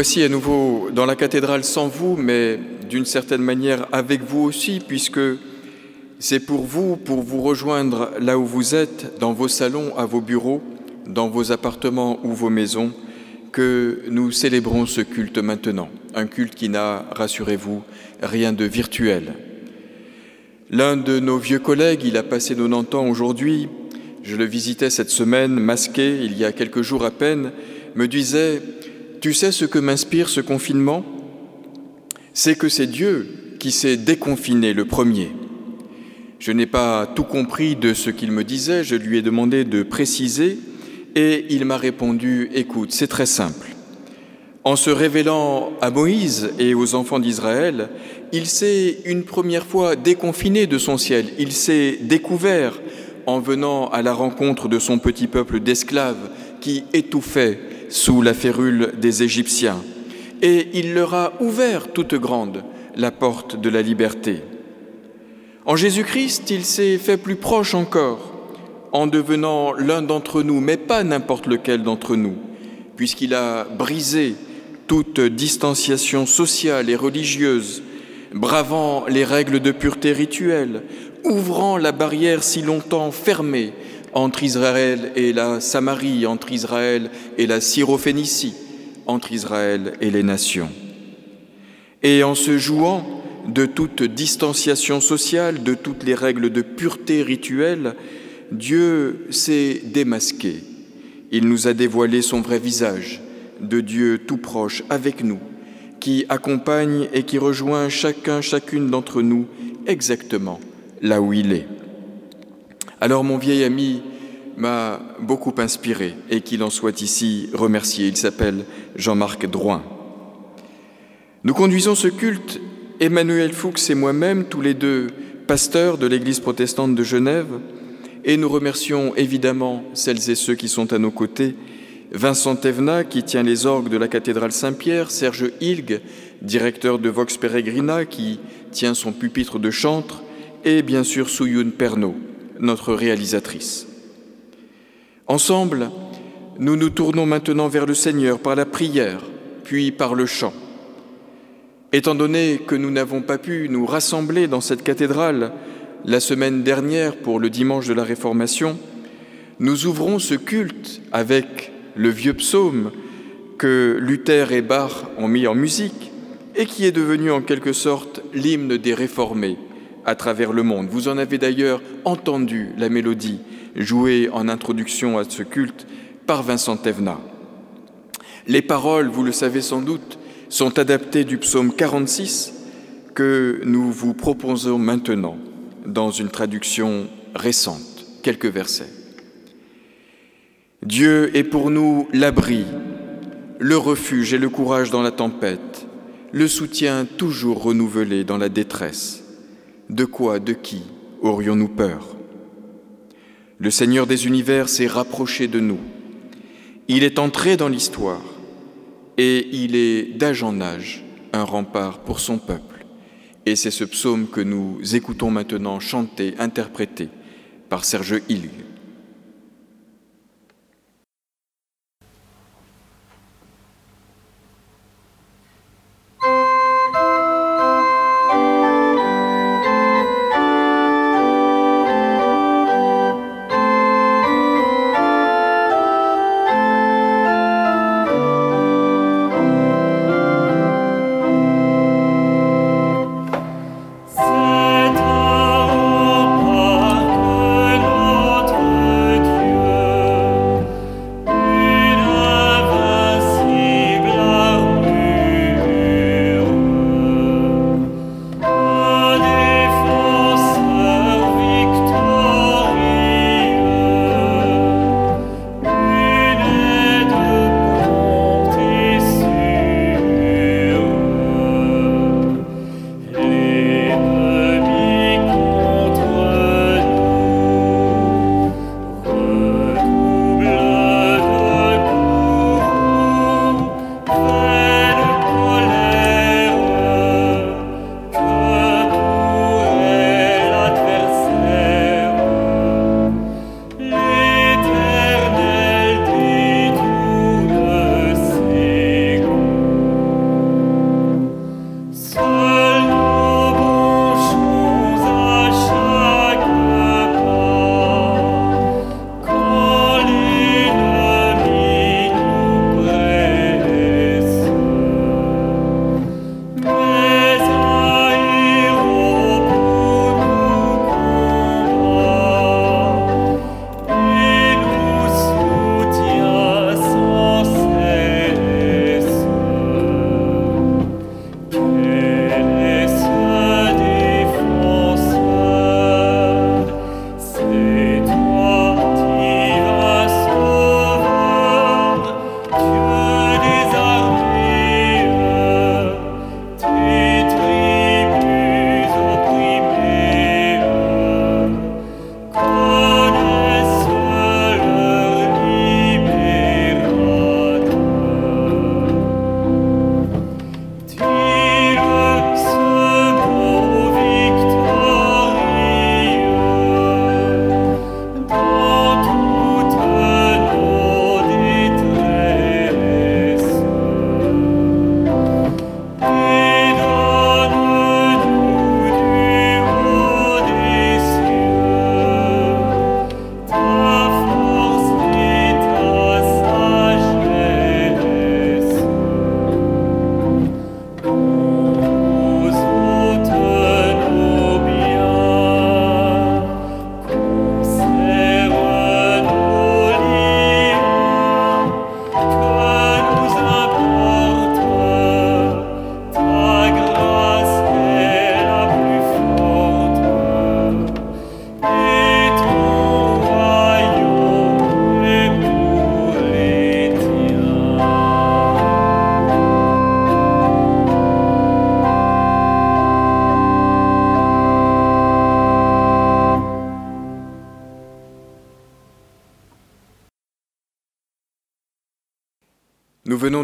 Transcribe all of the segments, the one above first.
Voici à nouveau dans la cathédrale sans vous, mais d'une certaine manière avec vous aussi, puisque c'est pour vous, pour vous rejoindre là où vous êtes, dans vos salons, à vos bureaux, dans vos appartements ou vos maisons, que nous célébrons ce culte maintenant. Un culte qui n'a, rassurez-vous, rien de virtuel. L'un de nos vieux collègues, il a passé 90 ans aujourd'hui, je le visitais cette semaine, masqué, il y a quelques jours à peine, me disait Tu sais ce que m'inspire ce confinement? C'est que c'est Dieu qui s'est déconfiné le premier. Je n'ai pas tout compris de ce qu'il me disait, je lui ai demandé de préciser et il m'a répondu Écoute, c'est très simple. En se révélant à Moïse et aux enfants d'Israël, il s'est une première fois déconfiné de son ciel, il s'est découvert en venant à la rencontre de son petit peuple d'esclaves qui étouffait sous la férule des Égyptiens. Et il leur a ouvert toute grande la porte de la liberté. En Jésus-Christ, il s'est fait plus proche encore en devenant l'un d'entre nous, mais pas n'importe lequel d'entre nous, puisqu'il a brisé toute distanciation sociale et religieuse, bravant les règles de pureté rituelle, ouvrant la barrière si longtemps fermée entre Israël et la Samarie, entre Israël et la Syrophénicie, entre Israël et les nations. Et en se jouant de toute distanciation sociale, de toutes les règles de pureté rituelle, Dieu s'est démasqué. Il nous a dévoilé son vrai visage, de Dieu tout proche avec nous, qui accompagne et qui rejoint chacun, chacune d'entre nous exactement là où il est. Alors mon vieil ami m'a beaucoup inspiré et qu'il en soit ici remercié. Il s'appelle Jean-Marc Drouin. Nous conduisons ce culte, Emmanuel Fuchs et moi-même, tous les deux pasteurs de l'Église protestante de Genève, et nous remercions évidemment celles et ceux qui sont à nos côtés, Vincent Tevna qui tient les orgues de la cathédrale Saint-Pierre, Serge Hilg, directeur de Vox Peregrina qui tient son pupitre de chantre, et bien sûr Souyoun Pernaud, notre réalisatrice. Ensemble, nous nous tournons maintenant vers le Seigneur par la prière, puis par le chant. Étant donné que nous n'avons pas pu nous rassembler dans cette cathédrale la semaine dernière pour le dimanche de la Réformation, nous ouvrons ce culte avec le vieux psaume que Luther et Bach ont mis en musique et qui est devenu en quelque sorte l'hymne des réformés à travers le monde. Vous en avez d'ailleurs entendu la mélodie jouée en introduction à ce culte par Vincent Tevna. Les paroles, vous le savez sans doute, sont adaptées du psaume 46 que nous vous proposons maintenant dans une traduction récente, quelques versets. Dieu est pour nous l'abri, le refuge et le courage dans la tempête, le soutien toujours renouvelé dans la détresse. De quoi, de qui aurions-nous peur? Le Seigneur des univers s'est rapproché de nous. Il est entré dans l'histoire et il est d'âge en âge un rempart pour son peuple. Et c'est ce psaume que nous écoutons maintenant chanter, interprété par Serge Hilg.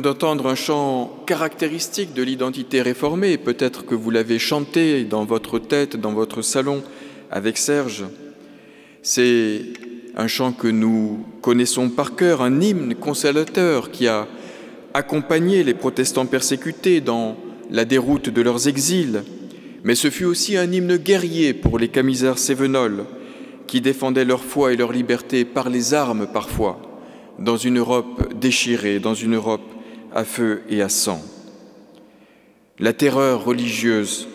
D'entendre un chant caractéristique de l'identité réformée. Peut-être que vous l'avez chanté dans votre tête, dans votre salon avec Serge. C'est un chant que nous connaissons par cœur, un hymne consolateur qui a accompagné les protestants persécutés dans la déroute de leurs exils. Mais ce fut aussi un hymne guerrier pour les camisards sévenols qui défendaient leur foi et leur liberté par les armes parfois dans une Europe déchirée, dans une Europe à feu et à sang. La terreur religieuse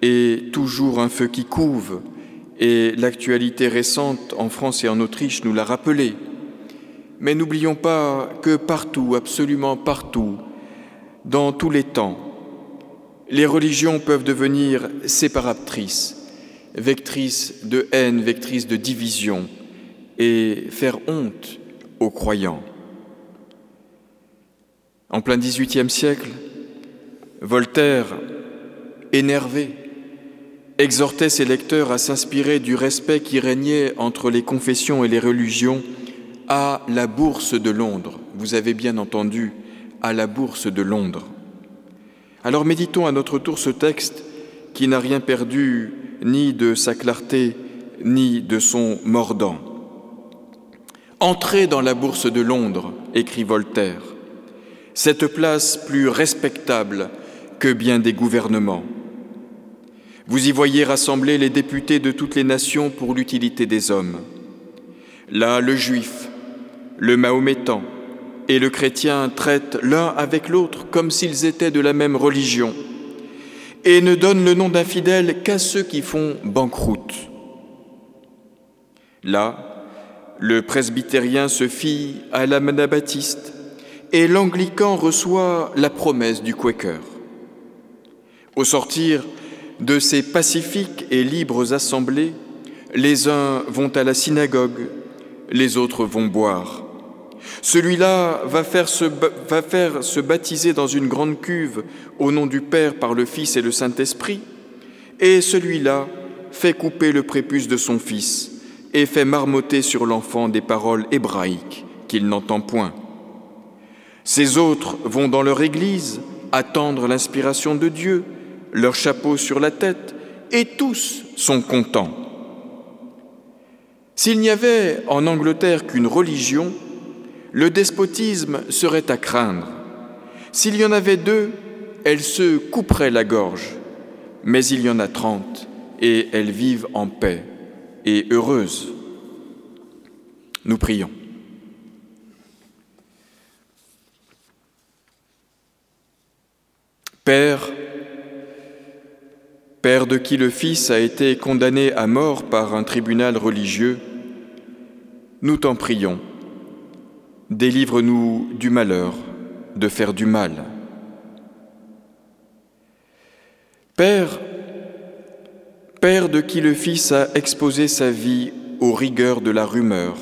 est toujours un feu qui couve, et l'actualité récente en France et en Autriche nous l'a rappelé. Mais n'oublions pas que partout, absolument partout, dans tous les temps, les religions peuvent devenir séparatrices, vectrices de haine, vectrices de division, et faire honte aux croyants. En plein XVIIIe siècle, Voltaire, énervé, exhortait ses lecteurs à s'inspirer du respect qui régnait entre les confessions et les religions à la bourse de Londres. Vous avez bien entendu, à la bourse de Londres. Alors méditons à notre tour ce texte qui n'a rien perdu ni de sa clarté, ni de son mordant. Entrez dans la bourse de Londres, écrit Voltaire, cette place plus respectable que bien des gouvernements. Vous y voyez rassembler les députés de toutes les nations pour l'utilité des hommes. Là, le juif, le mahométan et le chrétien traitent l'un avec l'autre comme s'ils étaient de la même religion et ne donnent le nom d'infidèles qu'à ceux qui font banqueroute. Là, le presbytérien se fie à l'anabaptiste et l'anglican reçoit la promesse du Quaker. Au sortir de ces pacifiques et libres assemblées, les uns vont à la synagogue, les autres vont boire. Celui-là va va faire se baptiser dans une grande cuve au nom du Père par le Fils et le Saint-Esprit, et celui-là fait couper le prépuce de son Fils et fait marmotter sur l'enfant des paroles hébraïques qu'il n'entend point. Ces autres vont dans leur église attendre l'inspiration de Dieu, leur chapeau sur la tête, et tous sont contents. S'il n'y avait en Angleterre qu'une religion, le despotisme serait à craindre. S'il y en avait deux, elles se couperaient la gorge, mais il y en a trente, et elles vivent en paix et heureuse. Nous prions. Père, Père de qui le Fils a été condamné à mort par un tribunal religieux, nous t'en prions. Délivre-nous du malheur de faire du mal. Père, Père de qui le Fils a exposé sa vie aux rigueurs de la rumeur,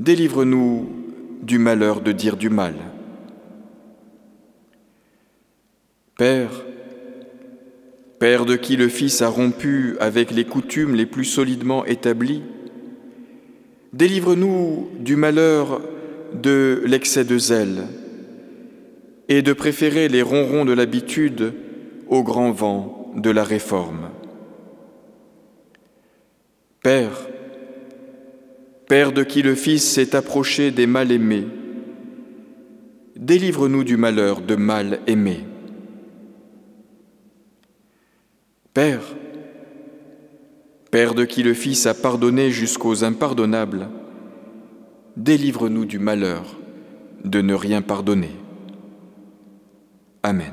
délivre-nous du malheur de dire du mal. Père, Père de qui le Fils a rompu avec les coutumes les plus solidement établies, délivre-nous du malheur de l'excès de zèle et de préférer les ronrons de l'habitude au grand vent de la réforme. Père, Père de qui le Fils s'est approché des mal-aimés, délivre-nous du malheur de mal Père, Père de qui le Fils a pardonné jusqu'aux impardonnables, délivre-nous du malheur de ne rien pardonner. Amen.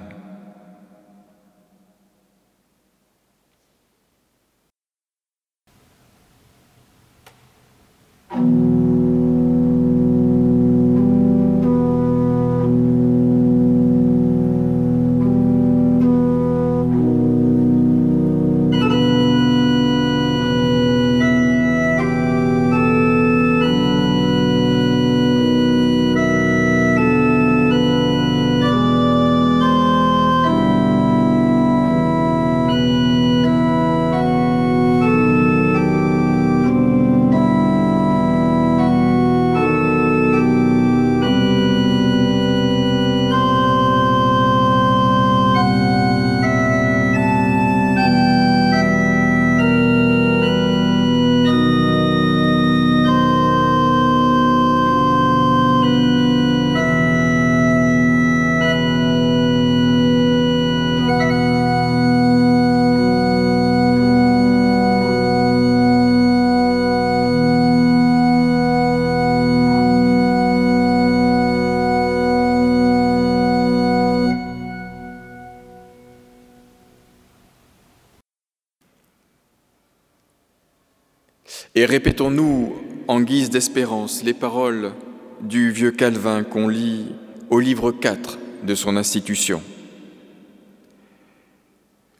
Répétons-nous en guise d'espérance les paroles du vieux Calvin qu'on lit au livre 4 de son institution.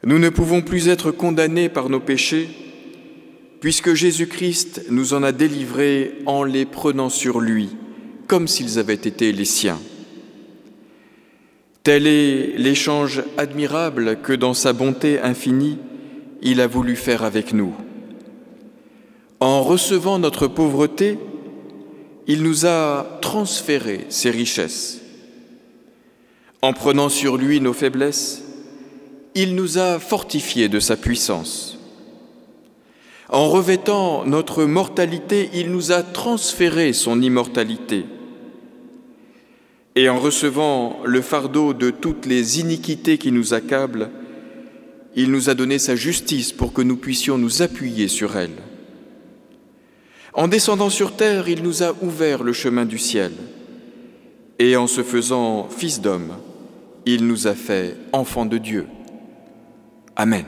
Nous ne pouvons plus être condamnés par nos péchés puisque Jésus-Christ nous en a délivrés en les prenant sur lui, comme s'ils avaient été les siens. Tel est l'échange admirable que dans sa bonté infinie, il a voulu faire avec nous. En recevant notre pauvreté, il nous a transféré ses richesses. En prenant sur lui nos faiblesses, il nous a fortifiés de sa puissance. En revêtant notre mortalité, il nous a transféré son immortalité. Et en recevant le fardeau de toutes les iniquités qui nous accablent, il nous a donné sa justice pour que nous puissions nous appuyer sur elle. En descendant sur terre, il nous a ouvert le chemin du ciel. Et en se faisant fils d'homme, il nous a fait enfants de Dieu. Amen.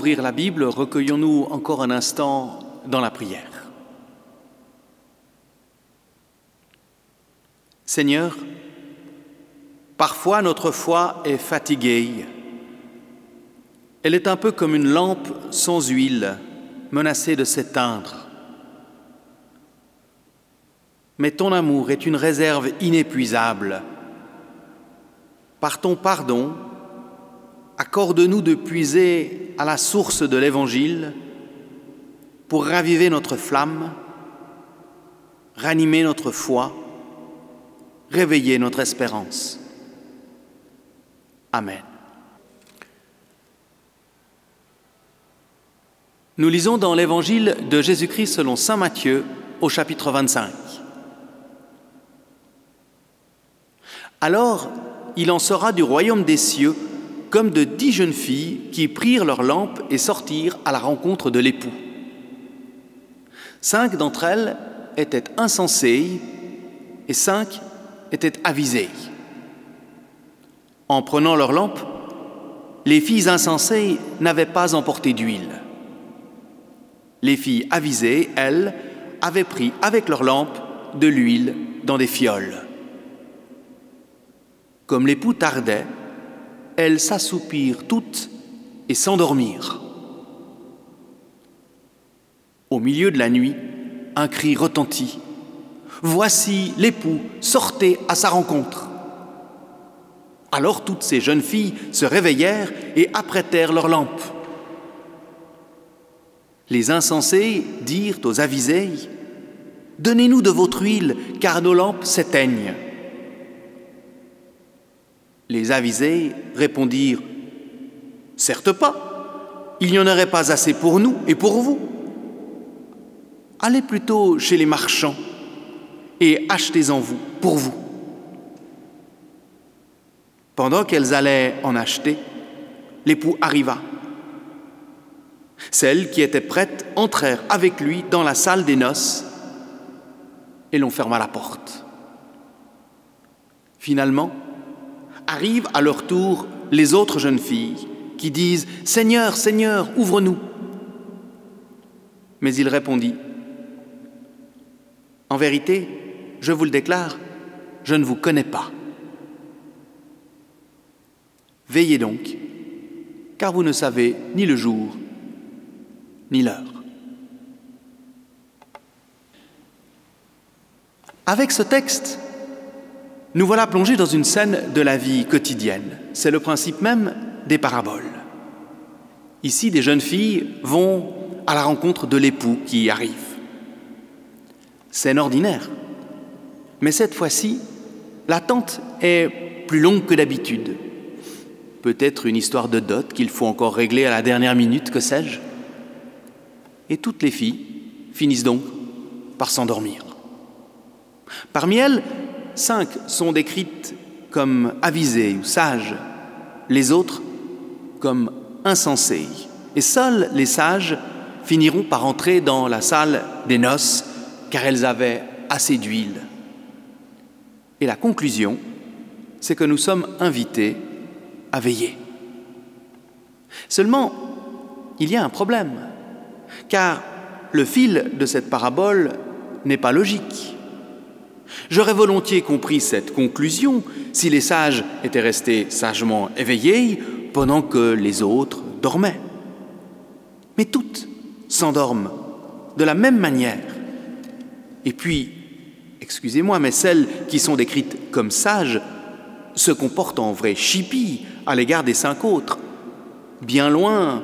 Avant d'ouvrir la Bible, recueillons-nous encore un instant dans la prière. Seigneur, parfois notre foi est fatiguée. Elle est un peu comme une lampe sans huile, menacée de s'éteindre. Mais ton amour est une réserve inépuisable. Par ton pardon, accorde-nous de puiser à la source de l'Évangile pour raviver notre flamme, ranimer notre foi, réveiller notre espérance. Amen. Nous lisons dans l'Évangile de Jésus-Christ selon Saint Matthieu au chapitre 25. Alors, il en sera du royaume des cieux comme de dix jeunes filles qui prirent leurs lampes et sortirent à la rencontre de l'époux. Cinq d'entre elles étaient insensées et cinq étaient avisées. En prenant leur lampe, les filles insensées n'avaient pas emporté d'huile. Les filles avisées, elles, avaient pris avec leur lampe de l'huile dans des fioles. Comme l'époux tardait, elles s'assoupirent toutes et s'endormirent. Au milieu de la nuit, un cri retentit. Voici l'époux, sortez à sa rencontre. Alors toutes ces jeunes filles se réveillèrent et apprêtèrent leurs lampes. Les insensés dirent aux avisés Donnez-nous de votre huile, car nos lampes s'éteignent. Les avisés répondirent Certes pas, il n'y en aurait pas assez pour nous et pour vous. Allez plutôt chez les marchands et achetez-en vous, pour vous. Pendant qu'elles allaient en acheter, l'époux arriva. Celles qui étaient prêtes entrèrent avec lui dans la salle des noces et l'on ferma la porte. Finalement, arrivent à leur tour les autres jeunes filles qui disent ⁇ Seigneur, Seigneur, ouvre-nous !⁇ Mais il répondit ⁇ En vérité, je vous le déclare, je ne vous connais pas. Veillez donc, car vous ne savez ni le jour, ni l'heure. Avec ce texte, nous voilà plongés dans une scène de la vie quotidienne. C'est le principe même des paraboles. Ici, des jeunes filles vont à la rencontre de l'époux qui y arrive. Scène ordinaire. Mais cette fois-ci, l'attente est plus longue que d'habitude. Peut-être une histoire de dot qu'il faut encore régler à la dernière minute, que sais-je. Et toutes les filles finissent donc par s'endormir. Parmi elles, cinq sont décrites comme avisées ou sages, les autres comme insensées. Et seules les sages finiront par entrer dans la salle des noces, car elles avaient assez d'huile. Et la conclusion, c'est que nous sommes invités à veiller. Seulement, il y a un problème, car le fil de cette parabole n'est pas logique. J'aurais volontiers compris cette conclusion si les sages étaient restés sagement éveillés pendant que les autres dormaient. Mais toutes s'endorment de la même manière. Et puis, excusez-moi, mais celles qui sont décrites comme sages se comportent en vrai chipie à l'égard des cinq autres, bien loin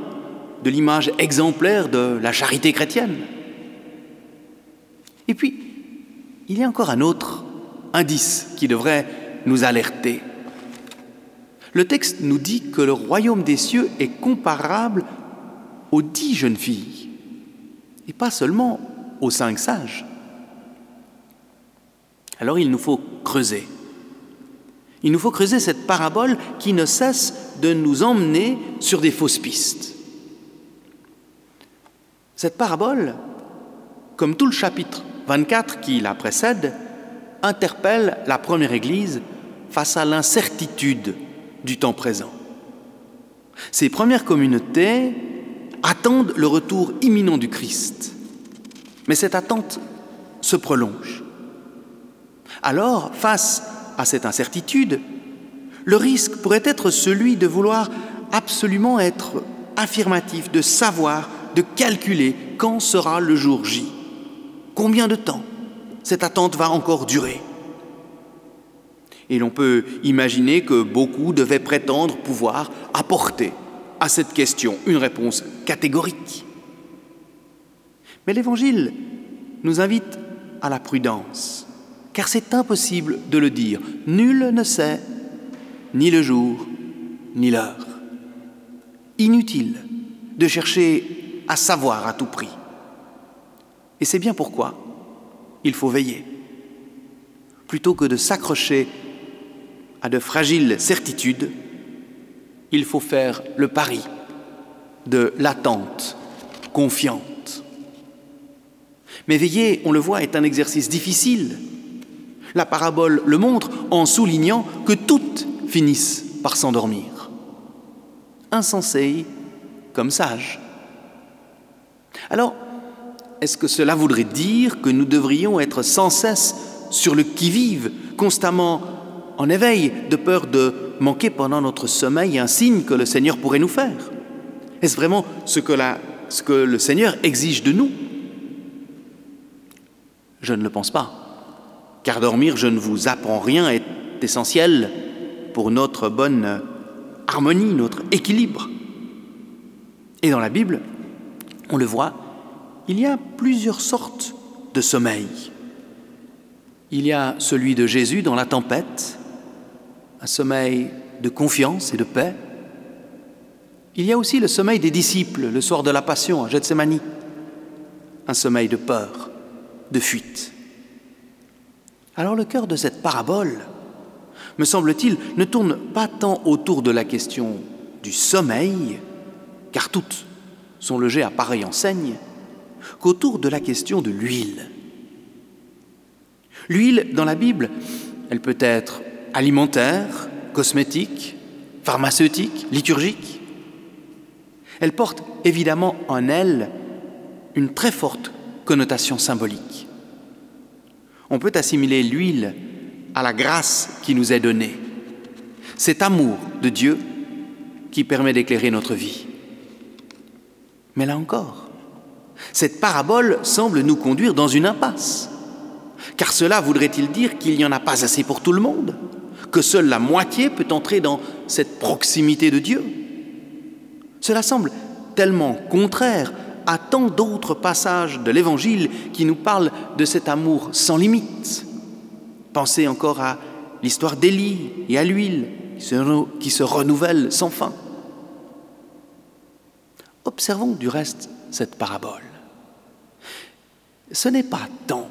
de l'image exemplaire de la charité chrétienne. Et puis, il y a encore un autre indice qui devrait nous alerter. Le texte nous dit que le royaume des cieux est comparable aux dix jeunes filles, et pas seulement aux cinq sages. Alors il nous faut creuser. Il nous faut creuser cette parabole qui ne cesse de nous emmener sur des fausses pistes. Cette parabole, comme tout le chapitre 24 qui la précède, interpelle la première Église face à l'incertitude du temps présent. Ces premières communautés attendent le retour imminent du Christ, mais cette attente se prolonge. Alors, face à cette incertitude, le risque pourrait être celui de vouloir absolument être affirmatif, de savoir, de calculer quand sera le jour J. Combien de temps cette attente va encore durer? Et l'on peut imaginer que beaucoup devaient prétendre pouvoir apporter à cette question une réponse catégorique. Mais l'Évangile nous invite à la prudence, car c'est impossible de le dire. Nul ne sait ni le jour ni l'heure. Inutile de chercher à savoir à tout prix. Et c'est bien pourquoi il faut veiller. Plutôt que de s'accrocher à de fragiles certitudes, il faut faire le pari de l'attente confiante. Mais veiller, on le voit, est un exercice difficile. La parabole le montre en soulignant que toutes finissent par s'endormir. Insensé comme sage. Alors, est-ce que cela voudrait dire que nous devrions être sans cesse sur le qui-vive, constamment en éveil, de peur de manquer pendant notre sommeil un signe que le Seigneur pourrait nous faire? Est-ce vraiment ce que, ce que le Seigneur exige de nous? Je ne le pense pas. Car dormir, je ne vous apprends rien, est essentiel pour notre bonne harmonie, notre équilibre. Et dans la Bible, on le voit, il y a plusieurs sortes de sommeil. Il y a celui de Jésus dans la tempête, un sommeil de confiance et de paix. Il y a aussi le sommeil des disciples le soir de la Passion à Gethsemane, un sommeil de peur, de fuite. Alors le cœur de cette parabole, me semble-t-il, ne tourne pas tant autour de la question du sommeil, car toutes sont logées à pareille enseigne, qu'autour de la question de l'huile. L'huile, dans la Bible, elle peut être alimentaire, cosmétique, pharmaceutique, liturgique. Elle porte évidemment en elle une très forte connotation symbolique. On peut assimiler l'huile à la grâce qui nous est donnée, cet amour de Dieu qui permet d'éclairer notre vie. Mais là encore, cette parabole semble nous conduire dans une impasse. Car cela voudrait-il dire qu'il n'y en a pas assez pour tout le monde? Que seule la moitié peut entrer dans cette proximité de Dieu? Cela semble tellement contraire à tant d'autres passages de l'Évangile qui nous parlent de cet amour sans limite. Pensez encore à l'histoire d'Élie et à l'huile qui se renouvelle sans fin. Observons du reste cette parabole. Ce n'est pas tant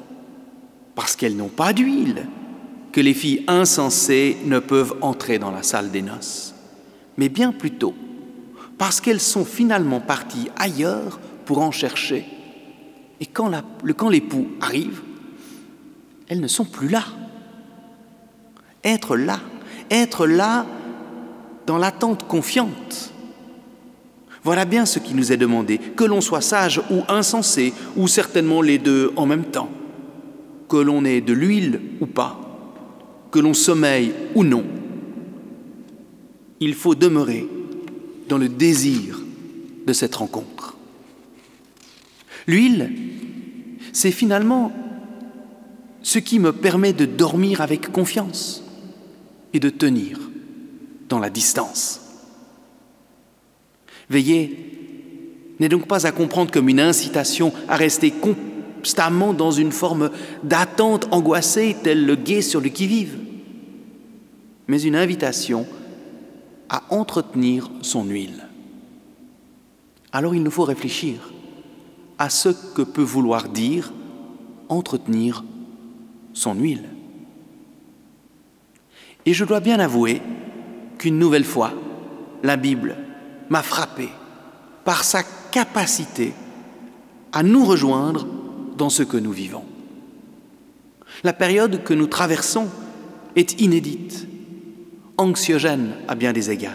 parce qu'elles n'ont pas d'huile que les filles insensées ne peuvent entrer dans la salle des noces, mais bien plutôt parce qu'elles sont finalement parties ailleurs pour en chercher. Et quand, l'époux arrive, elles ne sont plus là. Être là, être là dans l'attente confiante voilà bien ce qui nous est demandé, que l'on soit sage ou insensé, ou certainement les deux en même temps, que l'on ait de l'huile ou pas, que l'on sommeille ou non. Il faut demeurer dans le désir de cette rencontre. L'huile, c'est finalement ce qui me permet de dormir avec confiance et de tenir dans la distance. Veiller n'est donc pas à comprendre comme une incitation à rester constamment dans une forme d'attente angoissée, tel le guet sur le qui-vive, mais une invitation à entretenir son huile. Alors il nous faut réfléchir à ce que peut vouloir dire entretenir son huile. Et je dois bien avouer qu'une nouvelle fois, la Bible m'a frappé par sa capacité à nous rejoindre dans ce que nous vivons. La période que nous traversons est inédite, anxiogène à bien des égards.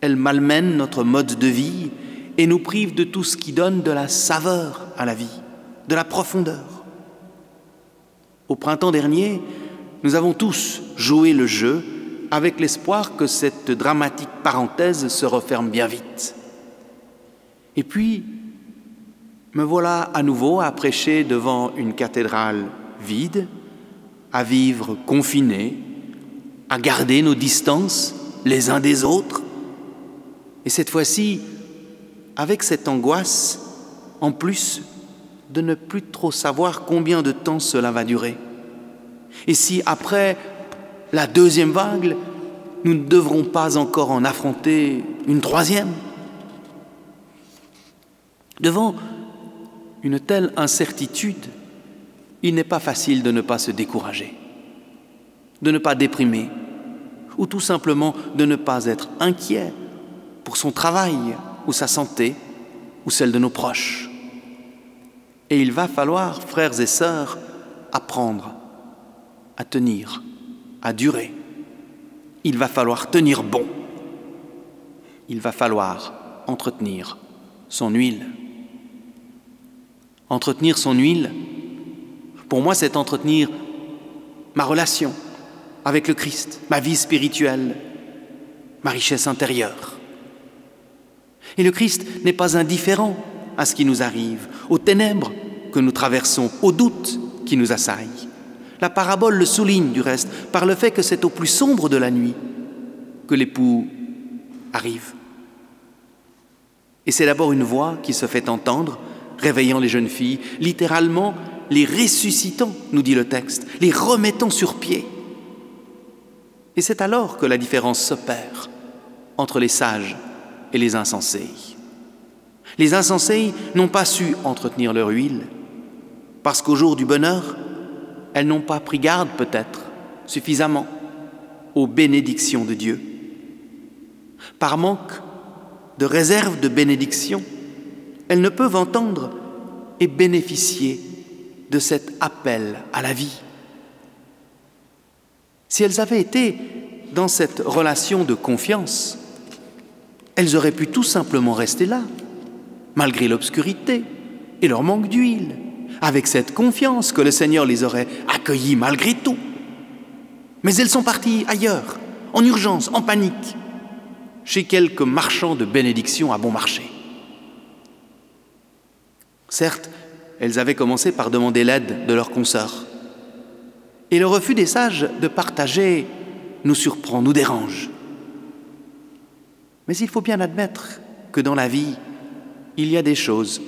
Elle malmène notre mode de vie et nous prive de tout ce qui donne de la saveur à la vie, de la profondeur. Au printemps dernier, nous avons tous joué le jeu avec l'espoir que cette dramatique parenthèse se referme bien vite. Et puis, me voilà à nouveau à prêcher devant une cathédrale vide, à vivre confinés, à garder nos distances les uns des autres, et cette fois-ci, avec cette angoisse, en plus de ne plus trop savoir combien de temps cela va durer. Et si après la deuxième vague, nous ne devrons pas encore en affronter une troisième. Devant une telle incertitude, il n'est pas facile de ne pas se décourager, de ne pas déprimer, ou tout simplement de ne pas être inquiet pour son travail ou sa santé ou celle de nos proches. Et il va falloir, frères et sœurs, apprendre à tenir, à durer. Il va falloir tenir bon. Il va falloir entretenir son huile. Entretenir son huile, pour moi, c'est entretenir ma relation avec le Christ, ma vie spirituelle, ma richesse intérieure. Et le Christ n'est pas indifférent à ce qui nous arrive, aux ténèbres que nous traversons, aux doutes qui nous assaillent. La parabole le souligne du reste par le fait que c'est au plus sombre de la nuit que l'époux arrive. Et c'est d'abord une voix qui se fait entendre, réveillant les jeunes filles, littéralement les ressuscitant, nous dit le texte, les remettant sur pied. Et c'est alors que la différence s'opère entre les sages et les insensés. Les insensés n'ont pas su entretenir leur huile, parce qu'au jour du bonheur, elles n'ont pas pris garde peut-être suffisamment aux bénédictions de Dieu. Par manque de réserve de bénédiction, elles ne peuvent entendre et bénéficier de cet appel à la vie. Si elles avaient été dans cette relation de confiance, elles auraient pu tout simplement rester là, malgré l'obscurité et leur manque d'huile, avec cette confiance que le Seigneur les aurait accueillies malgré tout. Mais elles sont parties ailleurs, en urgence, en panique, chez quelques marchands de bénédiction à bon marché. Certes, elles avaient commencé par demander l'aide de leurs consoeurs. Et le refus des sages de partager nous surprend, nous dérange. Mais il faut bien admettre que dans la vie, il y a des choses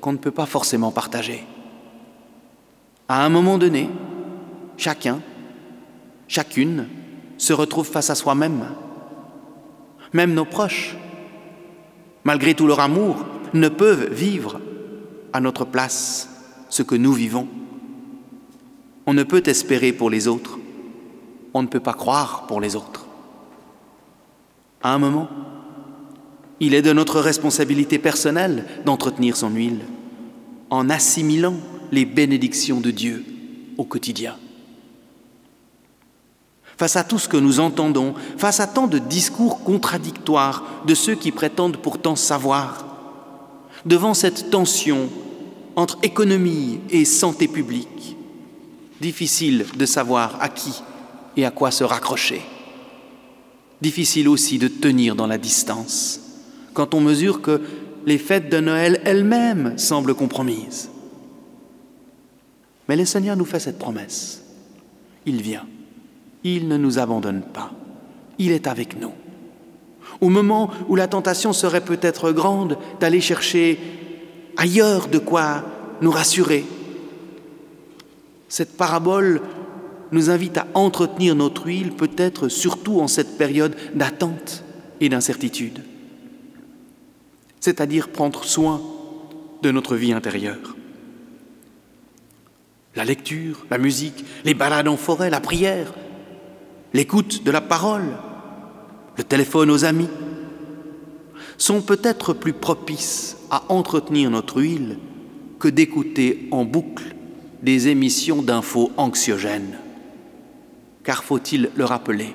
qu'on ne peut pas forcément partager. À un moment donné, chacun, chacune se retrouve face à soi-même. Même nos proches, malgré tout leur amour, ne peuvent vivre à notre place ce que nous vivons. On ne peut espérer pour les autres, on ne peut pas croire pour les autres. À un moment, il est de notre responsabilité personnelle d'entretenir son huile en assimilant les bénédictions de Dieu au quotidien. Face à tout ce que nous entendons, face à tant de discours contradictoires de ceux qui prétendent pourtant savoir, devant cette tension entre économie et santé publique, difficile de savoir à qui et à quoi se raccrocher. Difficile aussi de tenir dans la distance quand on mesure que les fêtes de Noël elles-mêmes semblent compromises. Mais le Seigneur nous fait cette promesse. Il vient. Il ne nous abandonne pas. Il est avec nous. Au moment où la tentation serait peut-être grande d'aller chercher ailleurs de quoi nous rassurer, cette parabole nous invite à entretenir notre huile, peut-être surtout en cette période d'attente et d'incertitude, c'est-à-dire prendre soin de notre vie intérieure. La lecture, la musique, les balades en forêt, la prière, l'écoute de la parole, le téléphone aux amis, sont peut-être plus propices à entretenir notre huile que d'écouter en boucle des émissions d'infos anxiogènes. Car faut-il le rappeler,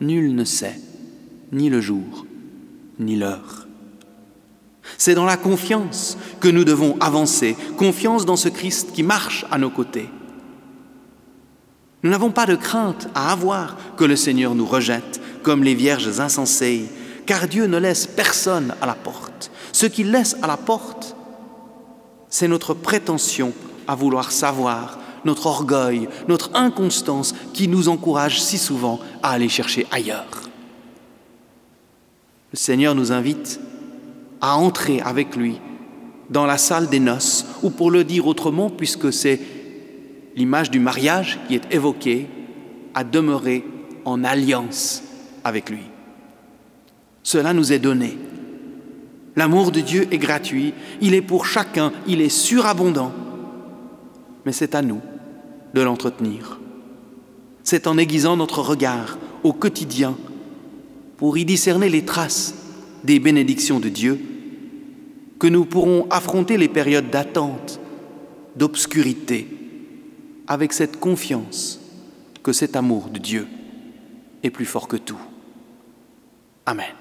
nul ne sait ni le jour ni l'heure. C'est dans la confiance que nous devons avancer, confiance dans ce Christ qui marche à nos côtés. Nous n'avons pas de crainte à avoir que le Seigneur nous rejette comme les vierges insensées, car Dieu ne laisse personne à la porte. Ce qu'il laisse à la porte, c'est notre prétention à vouloir savoir, notre orgueil, notre inconstance qui nous encourage si souvent à aller chercher ailleurs. Le Seigneur nous invite à entrer avec lui dans la salle des noces, ou pour le dire autrement, puisque c'est l'image du mariage qui est évoquée, à demeurer en alliance avec lui. Cela nous est donné. L'amour de Dieu est gratuit, il est pour chacun, il est surabondant, mais c'est à nous de l'entretenir. C'est en aiguisant notre regard au quotidien pour y discerner les traces des bénédictions de Dieu que nous pourrons affronter les périodes d'attente d'obscurité, avec cette confiance que cet amour de Dieu est plus fort que tout. Amen.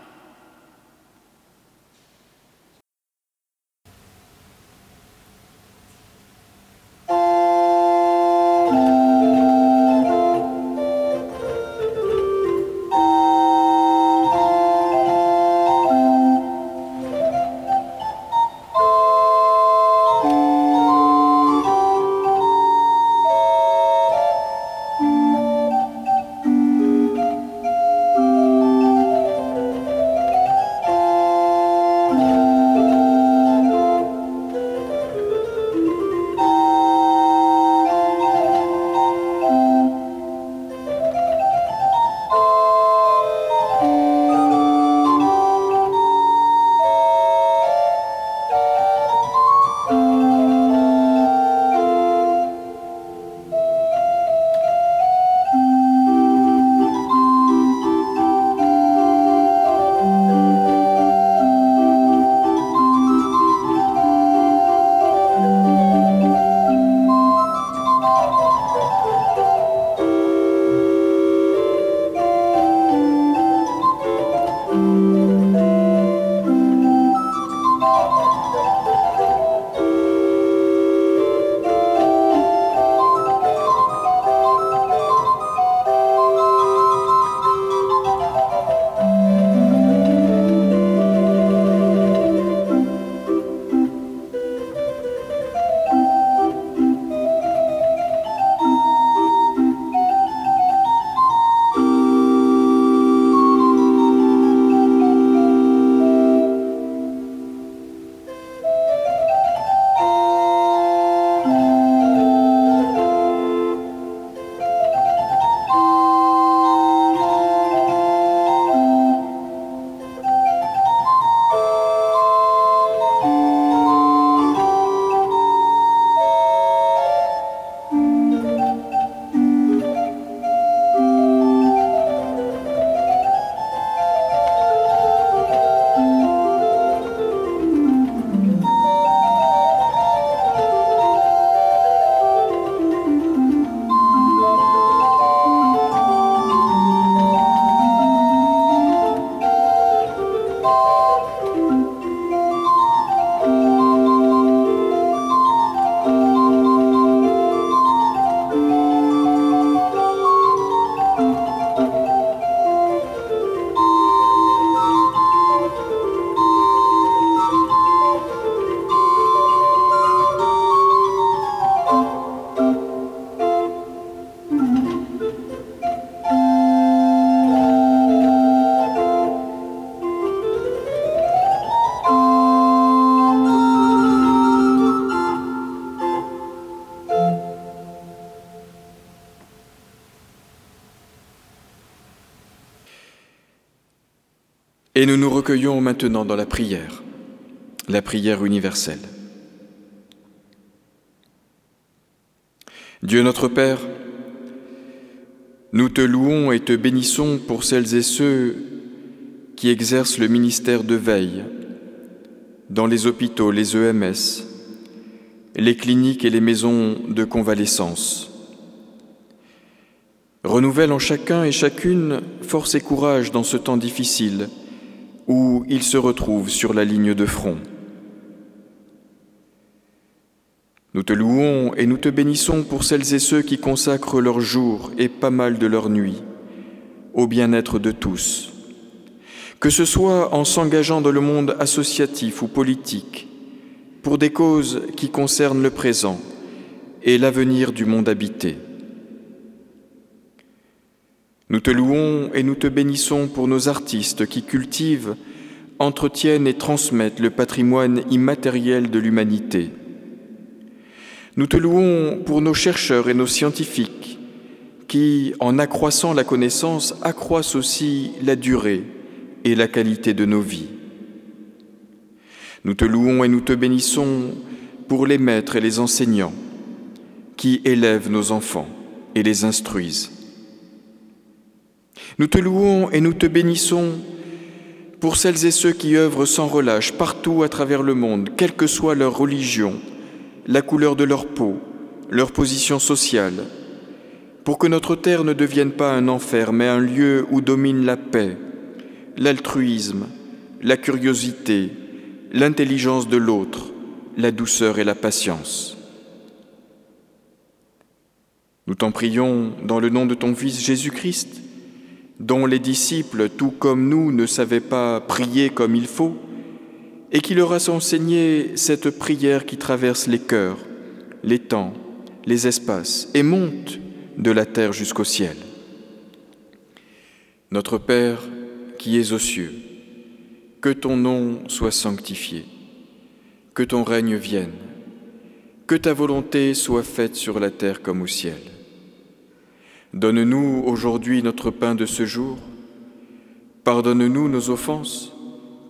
Et nous nous recueillons maintenant dans la prière, la prière universelle. Dieu notre Père, nous te louons et te bénissons pour celles et ceux qui exercent le ministère de veille dans les hôpitaux, les EMS, les cliniques et les maisons de convalescence. Renouvelle en chacun et chacune force et courage dans ce temps difficile où ils se retrouvent sur la ligne de front. Nous te louons et nous te bénissons pour celles et ceux qui consacrent leur jour et pas mal de leur nuit au bien-être de tous, que ce soit en s'engageant dans le monde associatif ou politique, pour des causes qui concernent le présent et l'avenir du monde habité. Nous te louons et nous te bénissons pour nos artistes qui cultivent, entretiennent et transmettent le patrimoine immatériel de l'humanité. Nous te louons pour nos chercheurs et nos scientifiques qui, en accroissant la connaissance, accroissent aussi la durée et la qualité de nos vies. Nous te louons et nous te bénissons pour les maîtres et les enseignants qui élèvent nos enfants et les instruisent. Nous te louons et nous te bénissons pour celles et ceux qui œuvrent sans relâche partout à travers le monde, quelle que soit leur religion, la couleur de leur peau, leur position sociale, pour que notre terre ne devienne pas un enfer, mais un lieu où domine la paix, l'altruisme, la curiosité, l'intelligence de l'autre, la douceur et la patience. Nous t'en prions dans le nom de ton Fils Jésus-Christ, dont les disciples, tout comme nous, ne savaient pas prier comme il faut, et qui leur a enseigné cette prière qui traverse les cœurs, les temps, les espaces, et monte de la terre jusqu'au ciel. Notre Père qui es aux cieux, que ton nom soit sanctifié, que ton règne vienne, que ta volonté soit faite sur la terre comme au ciel. Donne-nous aujourd'hui notre pain de ce jour. Pardonne-nous nos offenses,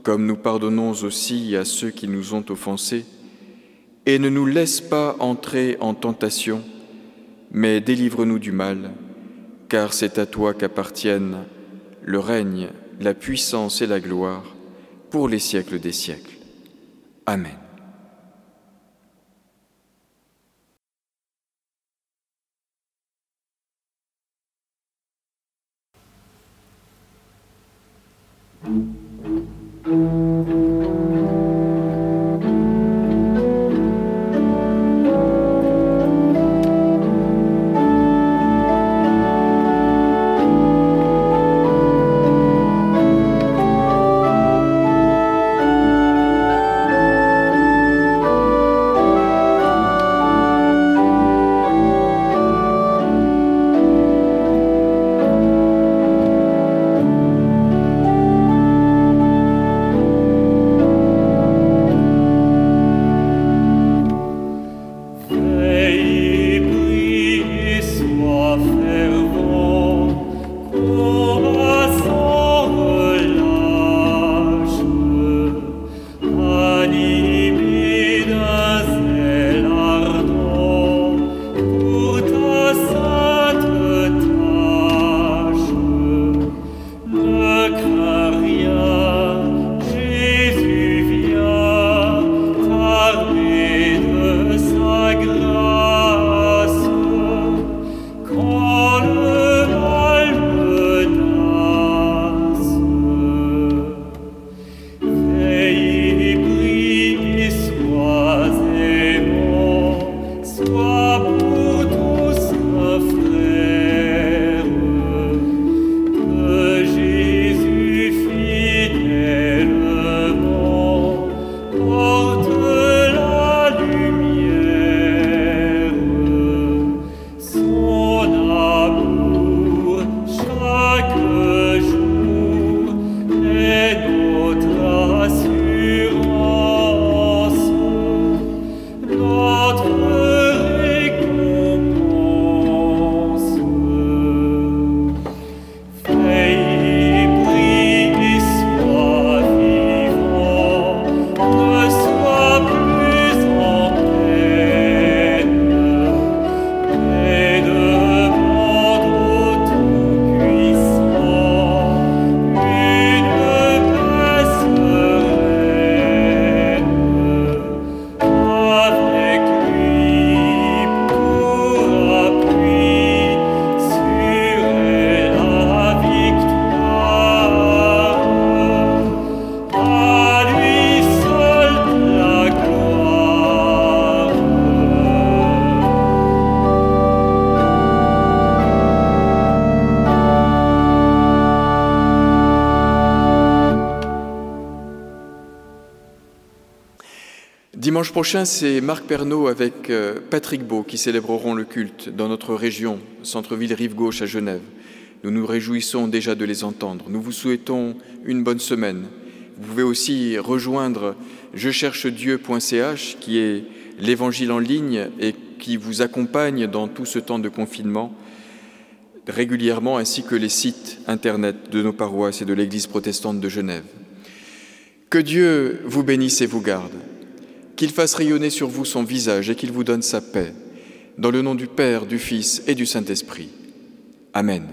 comme nous pardonnons aussi à ceux qui nous ont offensés. Et ne nous laisse pas entrer en tentation, mais délivre-nous du mal, car c'est à toi qu'appartiennent le règne, la puissance et la gloire pour les siècles des siècles. Amen. Prochain, c'est Marc Pernaud avec euh, Patrick Beau qui célébreront le culte dans notre région, centre-ville rive gauche à Genève. Nous nous réjouissons déjà de les entendre. Nous vous souhaitons une bonne semaine. Vous pouvez aussi rejoindre je cherche Dieu.ch qui est l'évangile en ligne et qui vous accompagne dans tout ce temps de confinement régulièrement ainsi que les sites internet de nos paroisses et de l'Église protestante de Genève. Que Dieu vous bénisse et vous garde qu'il fasse rayonner sur vous son visage et qu'il vous donne sa paix. Dans le nom du Père, du Fils et du Saint-Esprit. Amen.